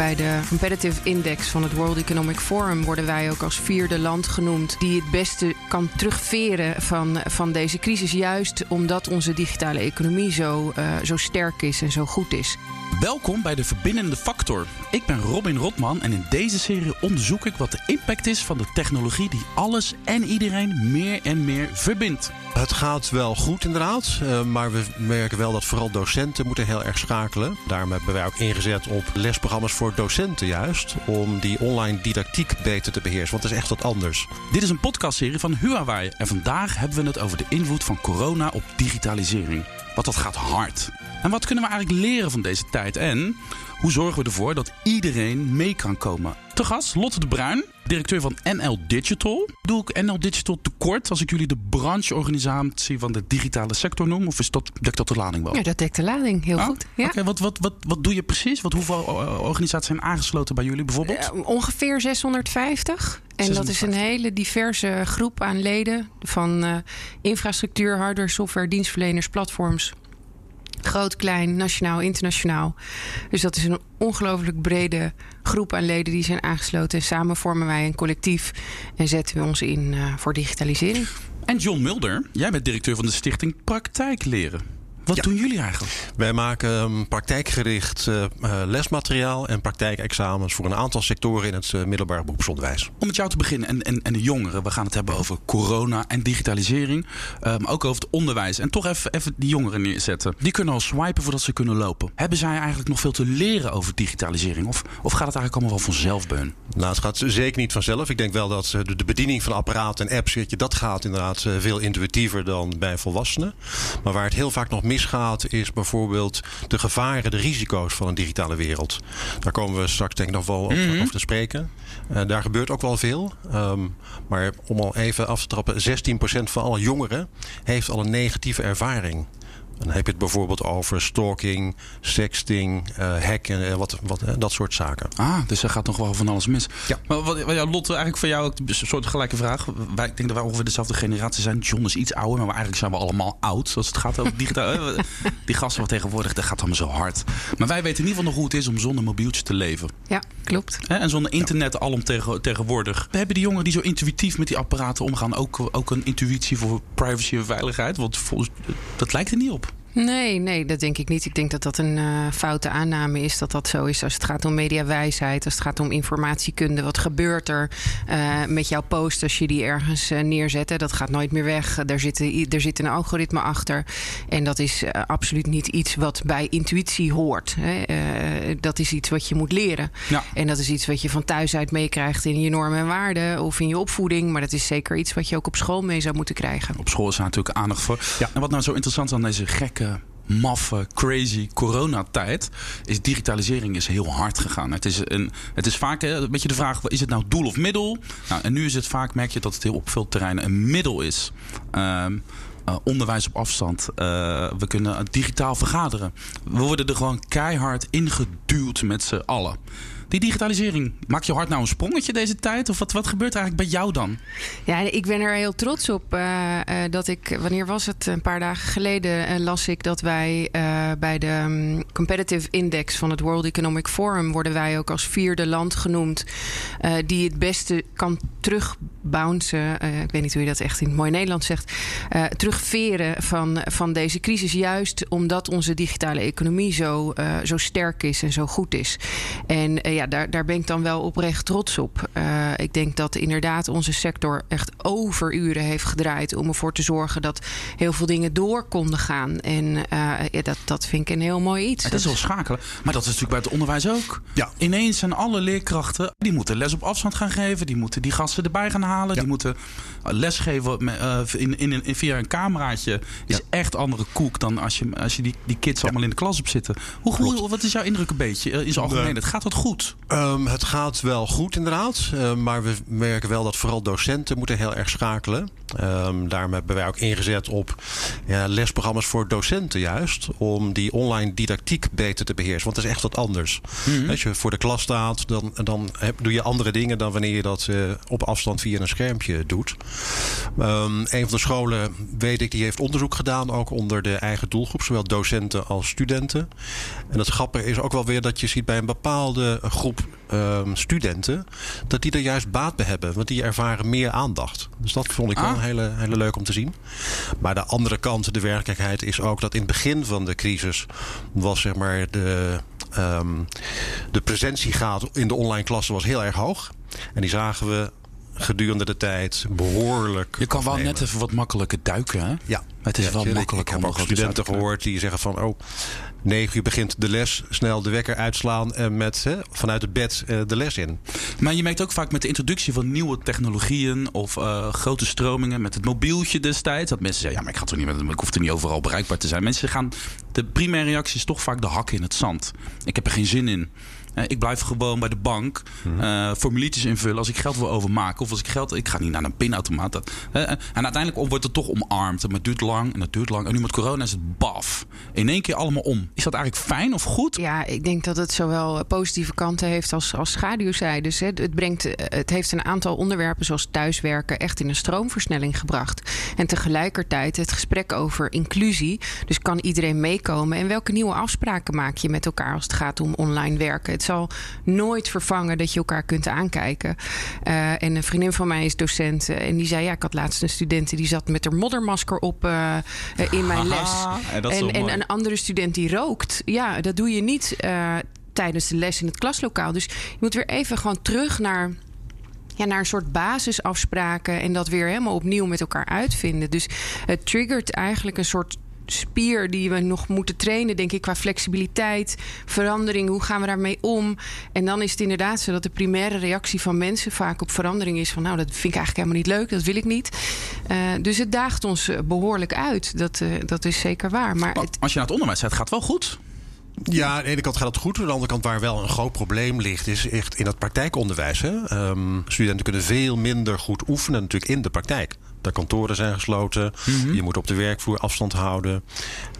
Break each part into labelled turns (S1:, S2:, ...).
S1: Bij de Competitive Index van het World Economic Forum worden wij ook als vierde land genoemd die het beste kan terugveren van, van deze crisis. Juist omdat onze digitale economie zo, uh, zo sterk is en zo goed is.
S2: Welkom bij de Verbindende Factor. Ik ben Robin Rotman en in deze serie onderzoek ik wat de impact is van de technologie die alles en iedereen meer en meer verbindt.
S3: Het gaat wel goed inderdaad, uh, maar we merken wel dat vooral docenten moeten heel erg schakelen. Daarom hebben wij ook ingezet op lesprogramma's voor docenten juist, om die online didactiek beter te beheersen, want dat is echt wat anders.
S2: Dit is een podcastserie van Huawei en vandaag hebben we het over de invloed van corona op digitalisering. Want dat gaat hard. En wat kunnen we eigenlijk leren van deze tijd? En hoe zorgen we ervoor dat iedereen mee kan komen? Te gast Lotte de Bruin, directeur van NL Digital. Doe ik NL Digital tekort als ik jullie de brancheorganisatie van de digitale sector noem? Of is dat, dekt dat de lading wel?
S1: Ja, dat dekt de lading heel goed. Ja.
S2: Oké, wat, wat, wat, wat doe je precies? Wat, hoeveel organisaties zijn aangesloten bij jullie bijvoorbeeld?
S1: Uh, ongeveer 650. En dat is een hele diverse groep aan leden van uh, infrastructuur, hardware, software, dienstverleners, platforms. Groot, klein, nationaal, internationaal. Dus dat is een ongelooflijk brede groep aan leden die zijn aangesloten. En samen vormen wij een collectief en zetten we ons in uh, voor digitalisering.
S2: En John Mulder, jij bent directeur van de stichting Praktijk Leren. Wat ja. doen jullie eigenlijk?
S3: Wij maken um, praktijkgericht uh, lesmateriaal en praktijkexamens voor een aantal sectoren in het uh, middelbaar beroepsonderwijs.
S2: Om met jou te beginnen en, en, en de jongeren. We gaan het hebben over corona en digitalisering. Um, ook over het onderwijs. En toch even, even die jongeren neerzetten. Die kunnen al swipen voordat ze kunnen lopen. Hebben zij eigenlijk nog veel te leren over digitalisering? Of, of gaat het eigenlijk allemaal wel vanzelf bij hun?
S3: Nou, het gaat zeker niet vanzelf. Ik denk wel dat de, de bediening van apparaten en apps, dat gaat inderdaad veel intuïtiever dan bij volwassenen. Maar waar het heel vaak nog misgaat, is bijvoorbeeld de gevaren, de risico's van een digitale wereld. Daar komen we straks denk ik nog wel over, over te spreken. Uh, daar gebeurt ook wel veel. Um, maar om al even af te trappen, 16% van alle jongeren heeft al een negatieve ervaring. Dan heb je het bijvoorbeeld over stalking, sexting, uh, hacken en wat, wat, uh, dat soort zaken.
S2: Ah, dus er gaat nog wel van alles mis. Ja. Maar wat, wat ja, Lotte, eigenlijk voor jou ook een soort gelijke vraag. Wij, ik denk dat wij ongeveer dezelfde generatie zijn. John is iets ouder, maar eigenlijk zijn we allemaal oud. Als het gaat over digitaal. die gasten wat tegenwoordig, dat gaat allemaal zo hard. Maar wij weten in ieder geval nog hoe het is om zonder mobieltje te leven.
S1: Ja, klopt.
S2: Hè? En zonder internet ja. alom tegen, tegenwoordig. We hebben die jongeren die zo intuïtief met die apparaten omgaan ook, ook een intuïtie voor privacy en veiligheid? Want volgens, dat lijkt er niet op.
S1: Nee, nee, dat denk ik niet. Ik denk dat dat een uh, foute aanname is dat dat zo is. Als het gaat om mediawijsheid, als het gaat om informatiekunde. Wat gebeurt er uh, met jouw post als je die ergens uh, neerzet? Dat gaat nooit meer weg. Daar zit, er zit een algoritme achter. En dat is absoluut niet iets wat bij intuïtie hoort. Hè. dat is iets wat je moet leren. Ja. En dat is iets wat je van thuis uit meekrijgt in je normen en waarden of in je opvoeding. Maar dat is zeker iets wat je ook op school mee zou moeten krijgen.
S2: Op school is er natuurlijk aandacht voor. Ja. En wat nou zo interessant aan deze gekke maffe, crazy coronatijd is digitalisering is heel hard gegaan. Het is, een, het is vaak een beetje de vraag: is het nou doel of middel? Nou, en nu is het vaak, merk je dat het heel op veel terreinen een middel is. Um, uh, onderwijs op afstand. Uh, we kunnen digitaal vergaderen. We worden er gewoon keihard ingeduwd met z'n allen. Die digitalisering, maak je hart nou een sprongetje deze tijd? Of wat, wat gebeurt er eigenlijk bij jou dan?
S1: Ja, ik ben er heel trots op uh, uh, dat ik, wanneer was het? Een paar dagen geleden uh, las ik dat wij bij de um, Competitive Index van het World Economic Forum worden wij ook als vierde land genoemd die het beste kan terugbouncen. ik weet niet hoe je dat echt in het mooi Nederlands zegt. terugveren van, van deze crisis. Juist omdat onze digitale economie zo, zo sterk is en zo goed is. En ja, daar, daar ben ik dan wel oprecht trots op. Uh, ik denk dat inderdaad onze sector echt overuren heeft gedraaid om ervoor te zorgen dat heel veel dingen door konden gaan. En uh, ja, dat, dat vind ik een heel mooi iets.
S2: Het is wel schakelen, maar dat is natuurlijk bij het onderwijs ook. Ja. Ineens zijn alle leerkrachten die moeten les op afstand gaan geven, die moeten die gasten erbij gaan halen, ja. die moeten lesgeven uh, in, in, in, via een cameraatje. Is ja. echt andere koek dan als je, als je die, die kids allemaal in de klas op zitten. Hoe, hoe, wat is jouw indruk een beetje in zijn algemeen? Het gaat wat goed?
S3: Um, het gaat wel goed inderdaad. Uh, maar we merken wel dat vooral docenten moeten heel erg schakelen. Um, daarom hebben wij ook ingezet op ja, lesprogramma's voor docenten juist. Om die online didactiek beter te beheersen. Want dat is echt wat anders. Als je voor de klas staat, dan, dan heb, doe je andere dingen dan wanneer je dat uh, op afstand via een schermpje doet. Um, een van de scholen, weet ik, die heeft onderzoek gedaan ook onder de eigen doelgroep. Zowel docenten als studenten. En het grappige is ook wel weer dat je ziet bij een bepaalde groep groep ehm, studenten, dat die er juist baat bij hebben. Want die ervaren meer aandacht. Dus dat vond ik wel
S2: Ah.
S3: hele, hele leuk om te zien. Maar de andere kant, de werkelijkheid, is ook dat in het begin van de crisis was zeg maar de, ehm, de presentiegraad in de online klassen was heel erg hoog. En die zagen we gedurende de tijd behoorlijk.
S2: Je kan wel net even wat makkelijker duiken, hè?
S3: Ja,
S2: Het is
S3: Ja,
S2: wel makkelijk
S3: Ik heb ook studenten gehoord die zeggen van... oh, negen uur begint de les, snel de wekker uitslaan... en met, hè, vanuit het bed eh, de les in.
S2: Maar je merkt ook vaak met de introductie van nieuwe technologieën of eh, grote stromingen met het mobieltje destijds. Dat mensen zeggen, ja, maar ik, ga toch niet met, ik hoef er niet overal bereikbaar te zijn. Mensen gaan, de primaire reactie is toch vaak de hak in het zand. Ik heb er geen zin in. Eh, ik blijf gewoon bij de bank eh, formuliertjes invullen als ik geld wil overmaken. Of als ik geld. Ik ga niet naar een pinautomaat. Dat, eh, en uiteindelijk wordt het toch omarmd. Maar het duurt lang en het duurt lang. En nu met corona is het baf. In één keer allemaal om. Is dat eigenlijk fijn of goed?
S1: Ja, ik denk dat het zowel positieve kanten heeft als, als schaduwzijdes. hè. Het, brengt, het heeft een aantal onderwerpen zoals thuiswerken echt in een stroomversnelling gebracht. En tegelijkertijd het gesprek over inclusie. Dus kan iedereen meekomen? En welke nieuwe afspraken maak je met elkaar als het gaat om online werken? Het zal nooit vervangen dat je elkaar kunt aankijken. Eh, en een vriendin van mij is docent. eh, en die zei: Ja, ik had laatst een student die zat met haar moddermasker op eh, in mijn les.
S2: En
S1: en, een andere student die rookt. Ja, dat doe je niet tijdens de les in het klaslokaal. Dus je moet weer even gewoon terug naar. Ja, naar een soort basisafspraken en dat weer helemaal opnieuw met elkaar uitvinden. Dus het triggert eigenlijk een soort spier die we nog moeten trainen, denk ik, qua flexibiliteit, verandering. Hoe gaan we daarmee om? En dan is het inderdaad zo dat de primaire reactie van mensen vaak op verandering is van, nou, dat vind ik eigenlijk helemaal niet leuk, dat wil ik niet. Eh, dus het daagt ons eh, behoorlijk uit. Dat, eh, dat is zeker waar. Maar
S2: Maar
S1: het,
S2: Als je naar het onderwijs gaat, gaat het wel goed.
S3: Ja, aan de ene kant gaat het goed. Aan de andere kant waar wel een groot probleem ligt... is echt in het praktijkonderwijs. Hè? Ehm, studenten kunnen veel minder goed oefenen natuurlijk in de praktijk. De kantoren zijn gesloten. Je moet op de werkvloer afstand houden.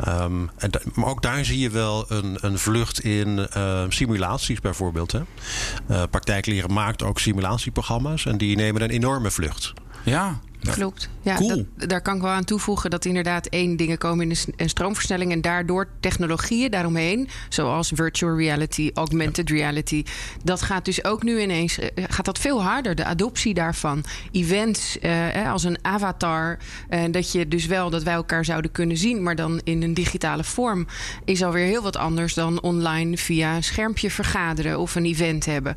S3: Ehm, en maar ook daar zie je wel een, een vlucht in eh, simulaties bijvoorbeeld. Hè? Eh, praktijkleren maakt ook simulatieprogramma's. En die nemen een enorme vlucht.
S2: Ja.
S1: Klopt. Ja,
S2: Cool.
S1: dat- daar kan ik wel aan toevoegen dat inderdaad één dingen komen in een stroomversnelling en daardoor technologieën daaromheen, zoals virtual reality, augmented reality, dat gaat dus ook nu ineens eh, gaat dat veel harder. De adoptie daarvan, events eh, als een avatar, eh, dat je dus wel dat wij elkaar zouden kunnen zien, maar dan in een digitale vorm, is alweer heel wat anders dan online via een schermpje vergaderen of een event hebben.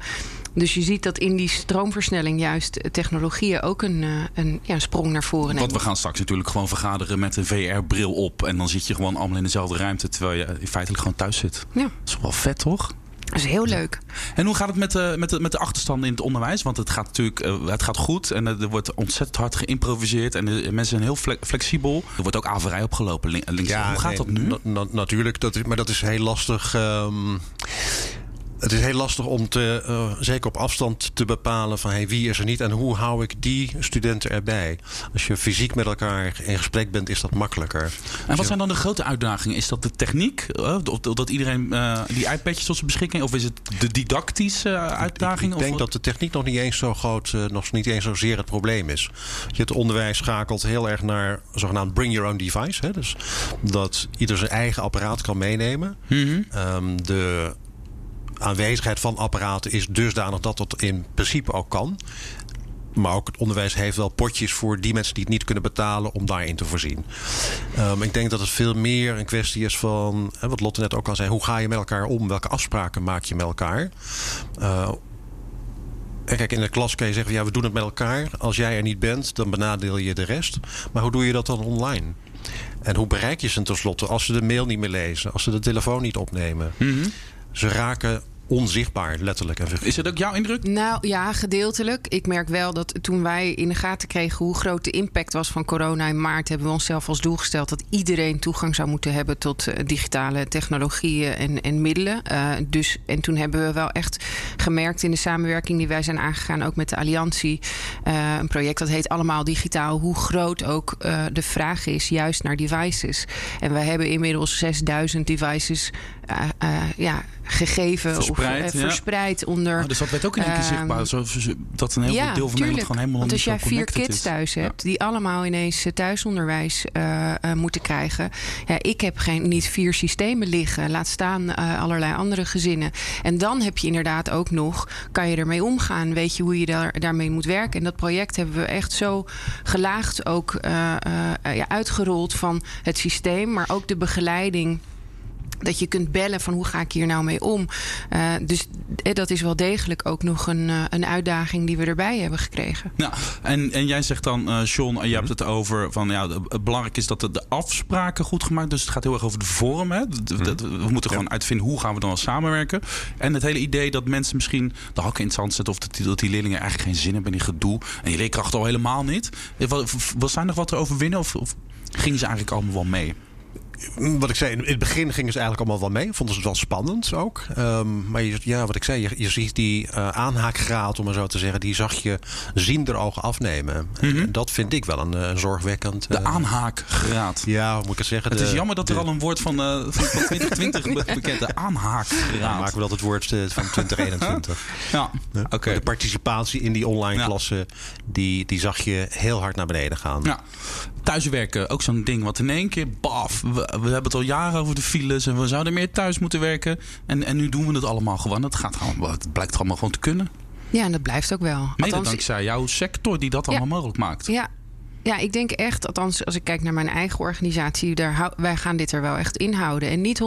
S1: Dus je ziet dat in die stroomversnelling juist eh, technologieën ook een, eh, een ja, sprong naar voren
S2: Want
S1: nemen.
S2: we gaan straks natuurlijk gewoon vergaderen met een VR-bril op. En dan zit je gewoon allemaal in dezelfde ruimte. Terwijl je in feitelijk gewoon thuis zit.
S1: Ja,
S2: Dat is wel vet, toch?
S1: dat is heel leuk.
S2: En hoe gaat het met de, met de, met de achterstanden in het onderwijs? Want het gaat natuurlijk eh, het gaat goed. En er wordt ontzettend hard geïmproviseerd. En de mensen zijn heel fle- flexibel. Er wordt ook averij opgelopen lin- links. hoe gaat
S3: nee,
S2: dat nu?
S3: na- na- natuurlijk, dat is, maar dat is heel lastig. ehm, het is heel lastig om te, eh, zeker op afstand te bepalen van hey, wie is er niet en hoe hou ik die studenten erbij. Als je fysiek met elkaar in gesprek bent, is dat makkelijker.
S2: En wat zijn dan de grote uitdagingen? Is dat de techniek? Eh, of dat iedereen eh, die iPadjes tot zijn beschikking? Of is het de didactische uitdaging?
S3: Ik
S2: Of
S3: denk dat de techniek nog niet eens zo groot, nog niet eens zozeer het probleem is. Je het onderwijs schakelt heel erg naar zogenaamd bring your own device. Hè? Dus dat ieder zijn eigen apparaat kan meenemen.
S2: Mhm.
S3: Ehm, de aanwezigheid van apparaten is dusdanig dat dat in principe ook kan. Maar ook het onderwijs heeft wel potjes voor die mensen die het niet kunnen betalen om daarin te voorzien. Ehm, ik denk dat het veel meer een kwestie is van, hè, wat Lotte net ook al zei, hoe ga je met elkaar om? Welke afspraken maak je met elkaar? Eh, en kijk, in de klas kan je zeggen, ja, we doen het met elkaar. Als jij er niet bent, dan benadeel je de rest. Maar hoe doe je dat dan online? En hoe bereik je ze tenslotte als ze de mail niet meer lezen, als ze de telefoon niet opnemen?
S2: Mhm.
S3: Ze raken onzichtbaar, letterlijk en figuurlijk.
S2: Is het ook jouw indruk?
S1: Nou ja, gedeeltelijk. Ik merk wel dat toen wij in de gaten kregen hoe groot de impact was van corona in maart, hebben we onszelf als doel gesteld dat iedereen toegang zou moeten hebben tot eh, digitale technologieën en, en middelen. Eh, dus, en toen hebben we wel echt gemerkt in de samenwerking die wij zijn aangegaan, ook met de Alliantie, eh, een project dat heet Allemaal Digitaal, hoe groot ook eh, de vraag is, juist naar devices. En wij hebben inmiddels 6000 devices ja, gegeven.
S2: Verspreid Verspreid,
S1: of
S2: ja.
S1: verspreid onder.
S2: Oh, dus dat werd ook in één keer
S1: Ehm,
S2: zichtbaar. Zo, zo- dat een heel
S1: ja,
S2: deel van
S1: tuurlijk.
S2: Nederland gewoon helemaal
S1: Want als jij vier kids
S2: is.
S1: thuis
S2: Ja.
S1: hebt, die allemaal ineens eh, thuisonderwijs eh, eh, moeten krijgen. Ja, ik heb geen, niet vier systemen liggen. Laat staan eh, allerlei andere gezinnen. En dan heb je inderdaad ook nog, kan je ermee omgaan? Weet je hoe je daar, daarmee moet werken? En dat project hebben we echt zo gelaagd ook eh, eh, ja, uitgerold van het systeem, maar ook de begeleiding dat je kunt bellen van hoe ga ik hier nou mee om. Eh, dus eh, dat is wel degelijk ook nog een, eh, een uitdaging die we erbij hebben gekregen.
S2: Ja, en, en jij zegt dan, eh John, je hebt het over van ja, het belangrijk is dat de, de afspraken goed gemaakt. Dus het gaat heel erg over de vorm. Hè? We moeten gewoon uitvinden hoe gaan we dan wel samenwerken. En het hele idee dat mensen misschien de hakken in het zand zetten of dat die, dat die leerlingen eigenlijk geen zin hebben in die gedoe. En je leerkrachten al helemaal niet. Wat, wat zijn nog wat te overwinnen of, of gingen ze eigenlijk allemaal wel mee?
S3: Wat ik zei, in het begin gingen ze eigenlijk allemaal wel mee. Vonden ze het wel spannend ook. Ehm, maar je, ja, wat ik zei, je, je ziet die eh, aanhaakgraad, om maar zo te zeggen, die zag je ziender ogen afnemen. En dat vind ik wel een, eh, zorgwekkend.
S2: De
S3: eh,
S2: aanhaakgraad.
S3: Ja, moet ik het zeggen?
S2: Het
S3: De-
S2: is jammer dat er al een woord van, eh, van, van 2020 be- bekend. De
S3: Ja,
S2: aanhaakgraad.
S3: maken we dat het woord van 2021.
S2: Ja,
S3: Ja.
S2: oké.
S3: De participatie in die online
S2: Ja.
S3: klassen, die, die zag je heel hard naar beneden gaan.
S2: Ja. Thuiswerken, ook zo'n ding wat in één keer, baf, we, hebben het al jaren over de files en we zouden meer thuis moeten werken. En, en nu doen we het allemaal gewoon. Het, gaat gewoon, het blijkt allemaal gewoon te kunnen.
S1: Ja, en dat blijft ook wel.
S2: Mede
S1: Althans,
S2: dankzij jouw sector die dat allemaal mogelijk maakt.
S1: Ja. Ja, ik denk echt, althans als ik kijk naar mijn eigen organisatie, daar wij gaan dit er wel echt inhouden. En niet 100%.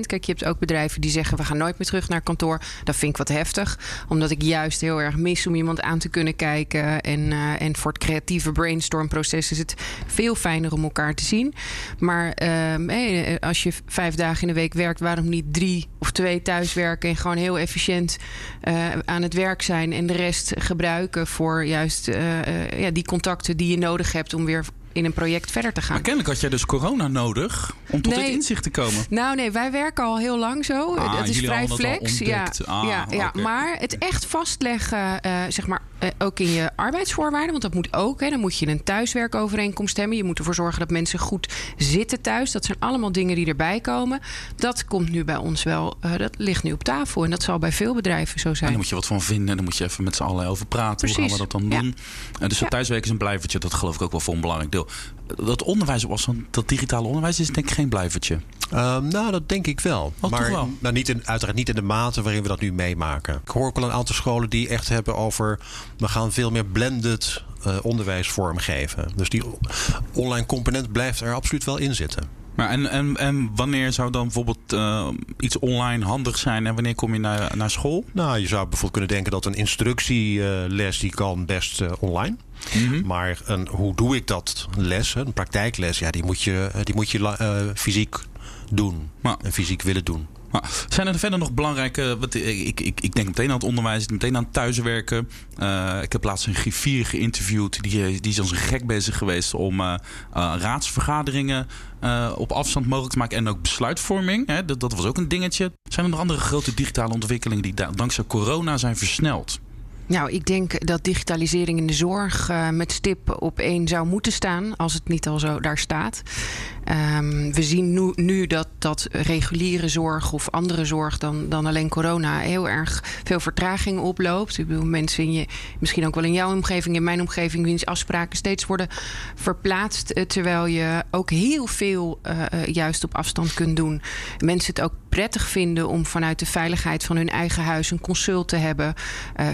S1: Kijk, je hebt ook bedrijven die zeggen we gaan nooit meer terug naar kantoor. Dat vind ik wat heftig, omdat ik juist heel erg mis om iemand aan te kunnen kijken. En, eh, en voor het creatieve brainstormproces is het veel fijner om elkaar te zien. Maar ehm, eh, als je vijf dagen in de week werkt, waarom niet drie of twee thuiswerken en gewoon heel efficiënt eh, aan het werk zijn en de rest gebruiken voor juist ja, die contacten die je nodig hebt om weer in een project verder te gaan.
S2: Maar kennelijk had jij dus corona nodig om tot
S1: Nee.
S2: dit inzicht te komen.
S1: Nou nee, wij werken al heel lang zo.
S2: Ah,
S1: dat is
S2: jullie
S1: vrij flex. Ja.
S2: Ah,
S1: ja, ja. maar het echt vastleggen, eh, zeg maar, ook in je arbeidsvoorwaarden. Want dat moet ook. Hè, dan moet je een thuiswerkovereenkomst hebben. Je moet ervoor zorgen dat mensen goed zitten thuis. Dat zijn allemaal dingen die erbij komen. Dat komt nu bij ons wel. eh, dat ligt nu op tafel. En dat zal bij veel bedrijven zo
S2: En
S1: zijn.
S2: daar moet je wat van vinden. En dan moet je even met z'n allen over praten. Hoe gaan we
S1: Precies.
S2: dat dan
S1: Ja.
S2: doen? En dus dat thuiswerken is een blijvertje. Dat geloof ik ook wel voor een belangrijk deel. Dat onderwijs was dan, dat digitale onderwijs is denk ik geen blijvertje.
S3: Ehm, nou, dat denk ik wel.
S2: Oh,
S3: maar
S2: wel?
S3: Nou, niet in, uiteraard niet in de mate waarin we dat nu meemaken. Ik hoor ook wel een aantal scholen die echt hebben over... we gaan veel meer blended eh, onderwijs vormgeven. Dus die online component blijft er absoluut wel in zitten.
S2: Maar en, en, en wanneer zou dan bijvoorbeeld eh, iets online handig zijn? En wanneer kom je naar, naar school?
S3: Nou, je zou bijvoorbeeld kunnen denken dat een instructieles... die kan best eh,
S2: Mhm.
S3: Maar een, hoe doe ik dat les, een praktijkles... Ja, die moet je, eh, die moet je eh, fysiek doen.
S2: Ja.
S3: En fysiek willen doen.
S2: Maar zijn er verder nog belangrijke... Wat, ik, ik, ik denk meteen aan het onderwijs, meteen aan thuiswerken. Eh, ik heb laatst een griffier geïnterviewd. Die, die is als een gek bezig geweest om eh, eh, raadsvergaderingen eh, op afstand mogelijk te maken. En ook besluitvorming. Hè, dat, dat was ook een dingetje. Zijn er nog andere grote digitale ontwikkelingen die da- dankzij corona zijn versneld?
S1: Nou, ik denk dat digitalisering in de zorg eh, met stip op één zou moeten staan, als het niet al zo daar staat. Ehm, we zien nu, nu dat, dat reguliere zorg of andere zorg dan, dan alleen corona heel erg veel vertraging oploopt. Ik bedoel, mensen in je, misschien ook wel in jouw omgeving, in mijn omgeving, wiens afspraken steeds worden verplaatst. eh, terwijl je ook heel veel eh, eh, juist op afstand kunt doen. Mensen het ook prettig vinden om vanuit de veiligheid van hun eigen huis een consult te hebben.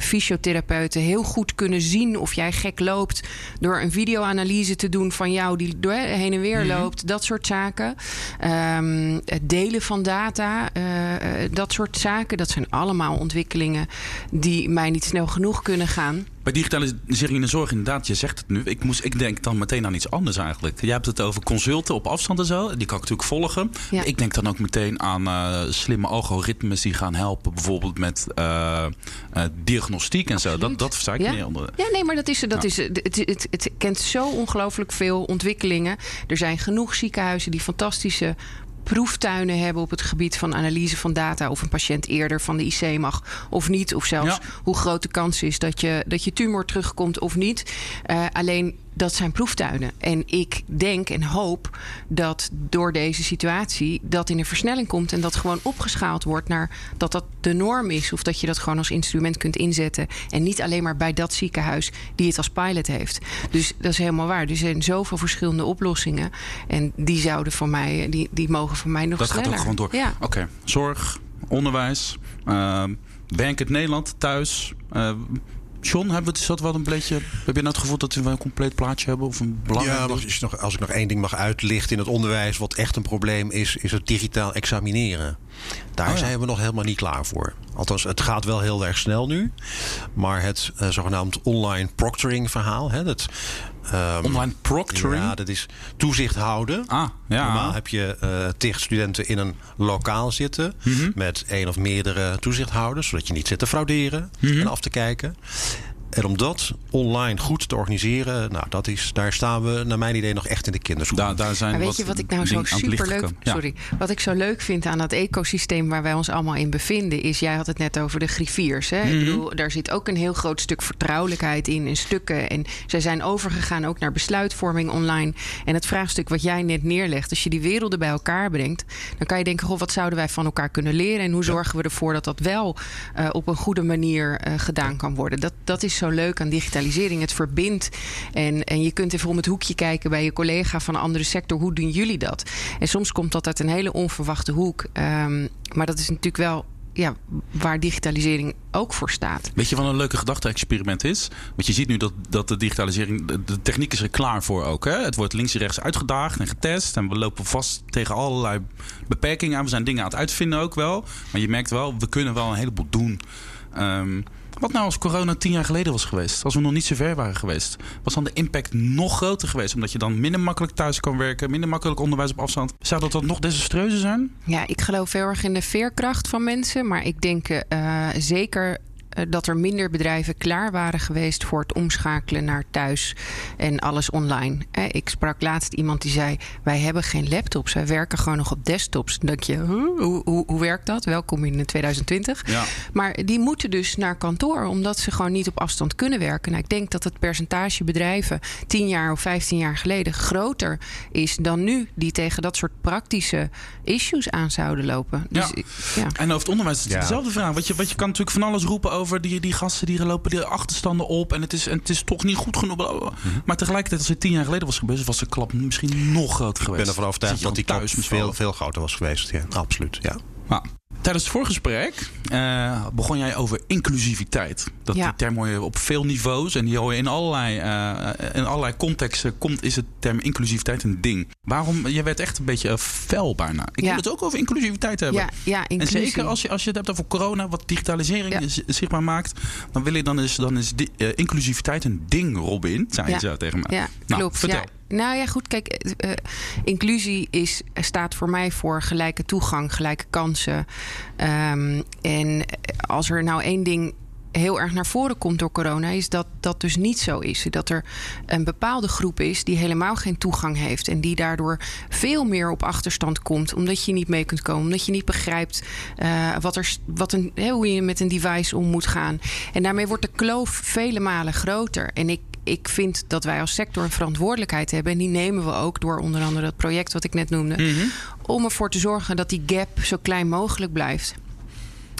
S1: Fysiotherapeuten heel goed kunnen zien of jij gek loopt door een videoanalyse te doen van jou die door, heen en weer loopt. Dat soort zaken. Ehm, het delen van data, eh, eh, dat soort zaken. Dat zijn allemaal ontwikkelingen die mij niet snel genoeg kunnen gaan.
S2: Bij digitalisering in de zorg, inderdaad, je zegt het nu. Ik, moest, ik denk dan meteen aan iets anders eigenlijk. Jij hebt het over consulten op afstand en zo. Die kan ik natuurlijk volgen.
S1: Ja.
S2: Ik denk dan ook meteen aan eh, slimme algoritmes die gaan helpen. Bijvoorbeeld met eh, eh, diagnostiek en zo. Dat, dat versta ik
S1: Ja.
S2: niet onder.
S1: Ja, nee, maar dat is, dat
S2: Ja.
S1: is, het, het, het kent zo ongelooflijk veel ontwikkelingen. Er zijn genoeg ziekenhuizen die fantastische proeftuinen hebben op het gebied van analyse van data. Of een patiënt eerder van de IC mag of niet. Of zelfs
S2: Ja.
S1: hoe groot de kans is dat je, dat je tumor terugkomt of niet. Eh, alleen dat zijn proeftuinen. En ik denk en hoop dat door deze situatie dat in een versnelling komt en dat gewoon opgeschaald wordt naar dat dat de norm is. Of dat je dat gewoon als instrument kunt inzetten. En niet alleen maar bij dat ziekenhuis die het als pilot heeft. Dus dat is helemaal waar. Er zijn zoveel verschillende oplossingen. En die zouden van mij, die, die mogen van mij nog
S2: dat
S1: sneller.
S2: gaat ook gewoon door.
S1: Ja.
S2: Oké, zorg, onderwijs, uh, in Nederland, thuis. Uh, John, hebben we, is dat wel een beetje. Heb je nou het gevoel dat we een compleet plaatje hebben? Of een belangrijk
S3: ja, als, nog, als ik nog één ding mag uitlichten in het onderwijs, wat echt een probleem is, is het digitaal examineren. Daar
S2: Oh ja.
S3: zijn we nog helemaal niet klaar voor. Althans, het gaat wel heel erg snel nu. Maar het eh, zogenaamd online proctoring verhaal. Hè, dat, ehm,
S2: Online proctoring?
S3: Ja, dat is toezicht houden.
S2: Ah, ja.
S3: Normaal heb je eh tig studenten in een lokaal zitten
S2: Mhm.
S3: met één of meerdere toezichthouders, zodat je niet zit te frauderen
S2: Mhm.
S3: en af te kijken. En om dat online goed te organiseren, nou, dat is, daar staan we naar mijn idee nog echt in de kinderschoenen.
S2: Daar, daar zijn
S1: Maar weet je wat ik nou zo
S2: dingen aan het licht
S1: super leuk
S2: gekomen. Ja.
S1: Sorry. Wat ik zo leuk vind aan dat ecosysteem waar wij ons allemaal in bevinden, is jij had het net over de griffiers. Hè?
S2: Mhm.
S1: Ik bedoel, daar zit ook een heel groot stuk vertrouwelijkheid in en stukken. En zij zijn overgegaan ook naar besluitvorming online. En het vraagstuk wat jij net neerlegt, als je die werelden bij elkaar brengt, dan kan je denken: goh, wat zouden wij van elkaar kunnen leren? En hoe zorgen we ervoor dat dat wel eh, op een goede manier eh, gedaan kan worden? Dat, dat is zo leuk aan digitalisering. Het verbindt. En, en je kunt even om het hoekje kijken bij je collega van een andere sector. Hoe doen jullie dat? En soms komt dat uit een hele onverwachte hoek. Ehm, maar dat is natuurlijk wel ja, waar digitalisering ook voor staat.
S2: Weet je wat een leuke gedachte-experiment is? Want je ziet nu dat, dat de digitalisering, de, techniek is er klaar voor ook. Hè? Het wordt links en rechts uitgedaagd en getest. En we lopen vast tegen allerlei beperkingen aan. We zijn dingen aan het uitvinden ook wel. Maar je merkt wel, we kunnen wel een heleboel doen. Um, wat nou als corona tien jaar geleden was geweest? Als we nog niet zo ver waren geweest? Was dan de impact nog groter geweest? Omdat je dan minder makkelijk thuis kan werken, minder makkelijk onderwijs op afstand. Zou dat dan nog desastreuzer zijn?
S1: Ja, ik geloof heel erg in de veerkracht van mensen. Maar ik denk uh, zeker dat er minder bedrijven klaar waren geweest voor het omschakelen naar thuis en alles online. Ik sprak laatst iemand die zei: Wij hebben geen laptops, wij werken gewoon nog op desktops. Dan denk je: huh? hoe, hoe, hoe, werkt dat? Welkom in 2020.
S2: Ja.
S1: Maar die moeten dus naar kantoor, omdat ze gewoon niet op afstand kunnen werken. Nou, ik denk dat het percentage bedrijven 10 jaar of 15 jaar geleden groter is dan nu, die tegen dat soort praktische issues aan zouden lopen. Dus,
S2: ja.
S1: ja.
S2: En over het onderwijs is het ja. dezelfde vraag. Want je, want je kan natuurlijk van alles roepen over die, die gasten die lopen die achterstanden op. En het, is, en het is toch niet goed genoeg. Mm -hmm. Maar tegelijkertijd, als het tien jaar geleden was gebeurd, was de klap misschien nog groter geweest.
S3: Ik ben ervan overtuigd dat die klap veel, veel groter was geweest. Ja, absoluut. Ja.
S2: Nou, tijdens het voorgesprek uh, begon jij over inclusiviteit. Dat
S1: ja.
S2: die term hoor je op veel niveaus en die hoor je in allerlei, uh, in allerlei contexten. Komt, is het term inclusiviteit een ding? Waarom? Je werd echt een beetje fel bijna. Ik
S1: ja.
S2: wil het ook over inclusiviteit hebben.
S1: Ja, ja, inclusie.
S2: En zeker als je, als je het hebt over corona, wat digitalisering
S1: Ja.
S2: zichtbaar maakt, dan wil je dan is, dan is die, uh, inclusiviteit een ding, Robin. Zei je zo tegen mij.
S1: Ja,
S2: Nou,
S1: klopt.
S2: vertel.
S1: Nou ja, goed. Kijk, eh, eh, inclusie is, staat voor mij voor gelijke toegang, gelijke kansen. Ehm, en als er nou één ding heel erg naar voren komt door corona, is dat dat dus niet zo is. Dat er een bepaalde groep is die helemaal geen toegang heeft en die daardoor veel meer op achterstand komt, omdat je niet mee kunt komen, omdat je niet begrijpt uh, wat er, wat een, hè, hoe je met een device om moet gaan. En daarmee wordt de kloof vele malen groter. En ik ik vind dat wij als sector een verantwoordelijkheid hebben. En die nemen we ook door onder andere dat project wat ik net noemde.
S2: Mhm.
S1: Om ervoor te zorgen dat die gap zo klein mogelijk blijft.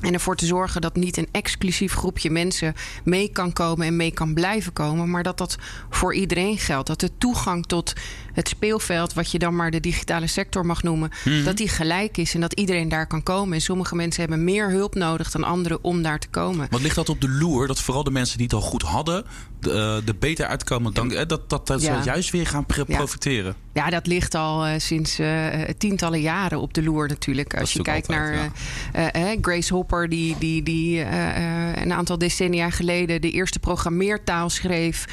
S1: En ervoor te zorgen dat niet een exclusief groepje mensen mee kan komen en mee kan blijven komen. Maar dat dat voor iedereen geldt. Dat de toegang tot het speelveld, wat je dan maar de digitale sector mag noemen,
S2: Mhm.
S1: dat die gelijk is en dat iedereen daar kan komen. En sommige mensen hebben meer hulp nodig dan anderen om daar te komen.
S2: Wat ligt dat op de loer? Dat vooral de mensen die het al goed hadden, de, uh, de beter uitkomen. Dan, eh, dat dat, dat
S1: Ja.
S2: ze juist weer gaan
S1: Ja.
S2: profiteren.
S1: Ja, dat ligt al uh, sinds uh, tientallen jaren op de loer natuurlijk. Als je kijkt naar uh, Grace Hopper, die, die, die een aantal decennia geleden de eerste programmeertaal schreef.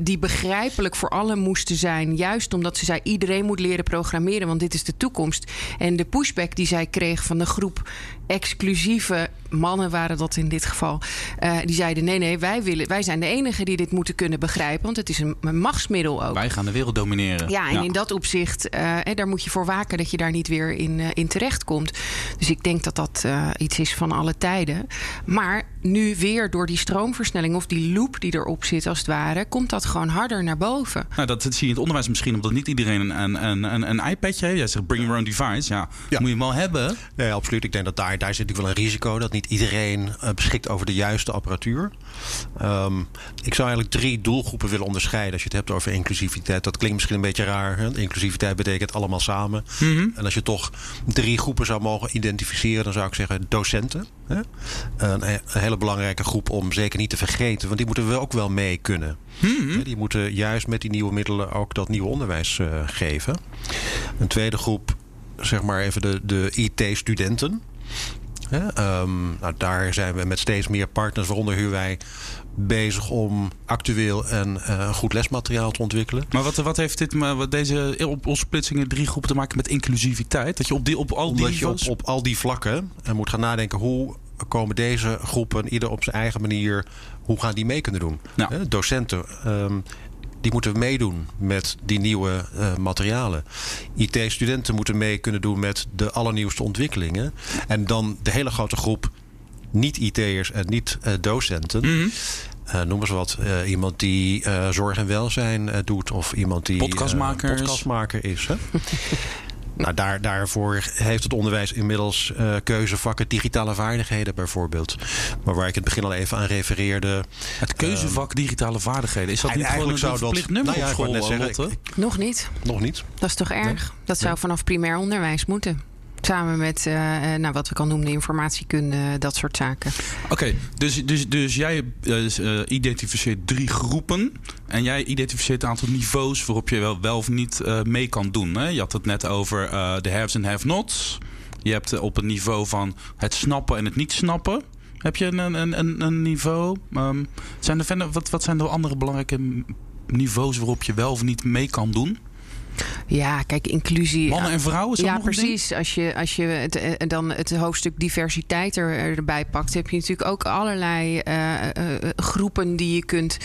S1: die begrijpelijk voor allen moesten zijn. Juist omdat ze zei: iedereen moet leren programmeren, want dit is de toekomst. En de pushback die zij kreeg van de groep exclusieve mannen waren dat in dit geval. Uh, die zeiden: nee, nee, wij, willen, wij zijn de enigen die dit moeten kunnen begrijpen. Want het is een, een machtsmiddel ook.
S2: Wij gaan de wereld domineren.
S1: Ja, en in dat opzicht, uh, daar moet je voor waken dat je daar niet weer in, uh, in terecht komt. Dus ik denk dat dat iets is van alle tijden. Maar nu weer door die stroomversnelling of die loop die erop zit, als het ware, komt dat gewoon harder naar boven.
S2: Nou, dat, zie je in het onderwijs misschien, omdat niet iedereen een, een, een, een iPadje heeft. Jij zegt bring your own device. Ja, ja. moet je hem wel hebben.
S3: Nee, absoluut. Ik denk dat daar, daar zit natuurlijk wel een risico dat niet iedereen uh, beschikt over de juiste apparatuur. Um, ik zou eigenlijk drie doelgroepen willen onderscheiden als je het hebt over inclusiviteit. Dat klinkt misschien een beetje raar. Hè? Inclusiviteit betekent allemaal samen. Mm -hmm. En als je toch drie groepen zou mogen identificeren, dan zou ik zeggen docenten. Hè? Een, een hele belangrijke groep om zeker niet te vergeten, want die moeten we ook wel mee kunnen. Hmm. Die moeten juist met die nieuwe middelen ook dat nieuwe onderwijs uh, geven. Een tweede groep, zeg maar even de, de IT-studenten. Um, nou, daar zijn we met steeds meer partners, waaronder Huwei, bezig om actueel en uh, goed lesmateriaal te ontwikkelen.
S2: Maar wat, wat heeft dit, wat deze opsplitsing in drie groepen te maken met inclusiviteit? Dat je op, die, op al
S3: Omdat
S2: die
S3: je op, op al die vlakken moet gaan nadenken hoe komen deze groepen ieder op zijn eigen manier, hoe gaan die mee kunnen doen? Docenten, um, die moeten meedoen met die nieuwe uh, materialen. IT-studenten moeten mee kunnen doen met de allernieuwste ontwikkelingen. En dan de hele grote groep niet-IT'ers en niet-docenten. Mm -hmm. Uh, noem eens wat. Uh, iemand die uh, zorg en welzijn doet. Of iemand die podcastmaker is. Hè? Nou, daar, daarvoor heeft het onderwijs inmiddels uh, keuzevakken digitale vaardigheden bijvoorbeeld. Maar waar ik het begin al even aan refereerde.
S2: Het keuzevak digitale vaardigheden, is dat niet gewoon een verplicht nummer nou ja, op school, net zeggen, ik,
S1: Nog niet.
S3: Nog niet.
S1: Dat is toch erg? Nee? Dat zou vanaf primair onderwijs moeten. Samen met uh, nou, wat we kan noemen de informatiekunde, dat soort zaken.
S2: Oké, dus, dus, dus jij uh, identificeert drie groepen. En jij identificeert een aantal niveaus waarop je wel, of niet mee kan doen. Hè? Je had het net over de haves en have-nots. Je hebt op het niveau van het snappen en het niet snappen. Heb je een, een, een, een niveau? Um, zijn er wat, wat zijn de andere belangrijke niveaus waarop je wel of niet mee kan doen?
S1: Ja, kijk, inclusie.
S2: Mannen en vrouwen, is
S1: Ja, precies. Als je, als je het, uh, dan het hoofdstuk diversiteit er, erbij pakt, heb je natuurlijk ook allerlei uh, uh, groepen die je kunt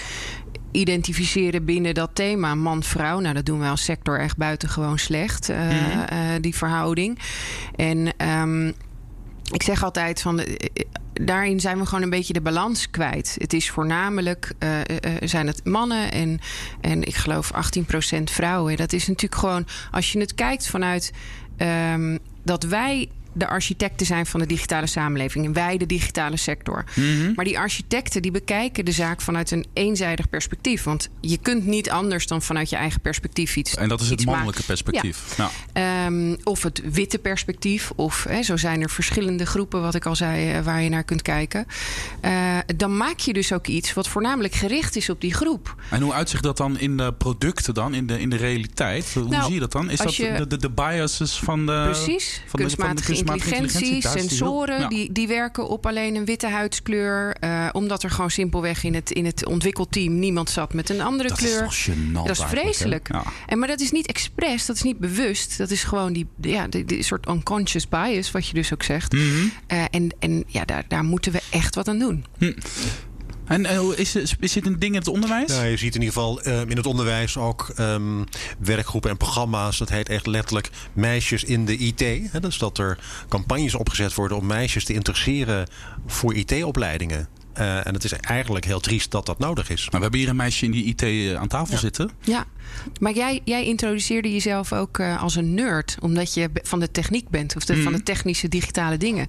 S1: identificeren binnen dat thema man-vrouw. Nou, dat doen we als sector echt buitengewoon slecht, mm -hmm. die verhouding. En um, ik zeg altijd van daarin zijn we gewoon een beetje de balans kwijt. Het is voornamelijk uh, zijn het mannen en, en ik geloof 18% vrouwen. Dat is natuurlijk gewoon, als je het kijkt vanuit um, dat wij de architecten zijn van de digitale samenleving. En wij de digitale sector. Mm-hmm. Maar die architecten die bekijken de zaak vanuit een eenzijdig perspectief. Want je kunt niet anders dan vanuit je eigen perspectief iets
S2: En dat is het mannelijke
S1: maken.
S2: perspectief.
S1: Ja. Um, of het witte perspectief. Of hè, zo zijn er verschillende groepen, wat ik al zei, waar je naar kunt kijken. Uh, dan maak je dus ook iets wat voornamelijk gericht is op die groep.
S2: En hoe uitzicht dat dan in de producten dan, in de, in de realiteit? Hoe nou, zie je dat dan? Is dat je, de, de, de biases van de...
S1: Precies,
S2: van
S1: kunstmatige
S2: de, van de
S1: intelligentie, sensoren, ja. die, die werken op alleen een witte huidskleur. Uh, omdat er gewoon simpelweg in het, in het ontwikkelteam niemand zat met een andere
S2: dat
S1: kleur.
S2: Dat is
S1: Dat vreselijk.
S2: Ja.
S1: En, maar dat is niet expres, dat is niet bewust. Dat is gewoon die, ja, die, die soort unconscious bias, wat je dus ook zegt.
S2: Mm -hmm.
S1: uh, en en ja, daar, daar moeten we echt wat aan doen.
S2: Hm. En uh, is, is dit een ding in het onderwijs?
S3: Ja, je ziet in ieder geval uh, in het onderwijs ook um, werkgroepen en programma's. Dat heet echt letterlijk meisjes in de IT. Hè? Dus dat er campagnes opgezet worden om meisjes te interesseren voor IT-opleidingen. Uh, en het is eigenlijk heel triest dat dat nodig is.
S2: Maar we hebben hier een meisje in die IT aan tafel
S3: ja.
S2: zitten.
S1: Ja, maar jij, jij introduceerde jezelf ook uh, als een nerd. Omdat je van de techniek bent. Of de,
S2: Mhm.
S1: mm. van de technische digitale dingen.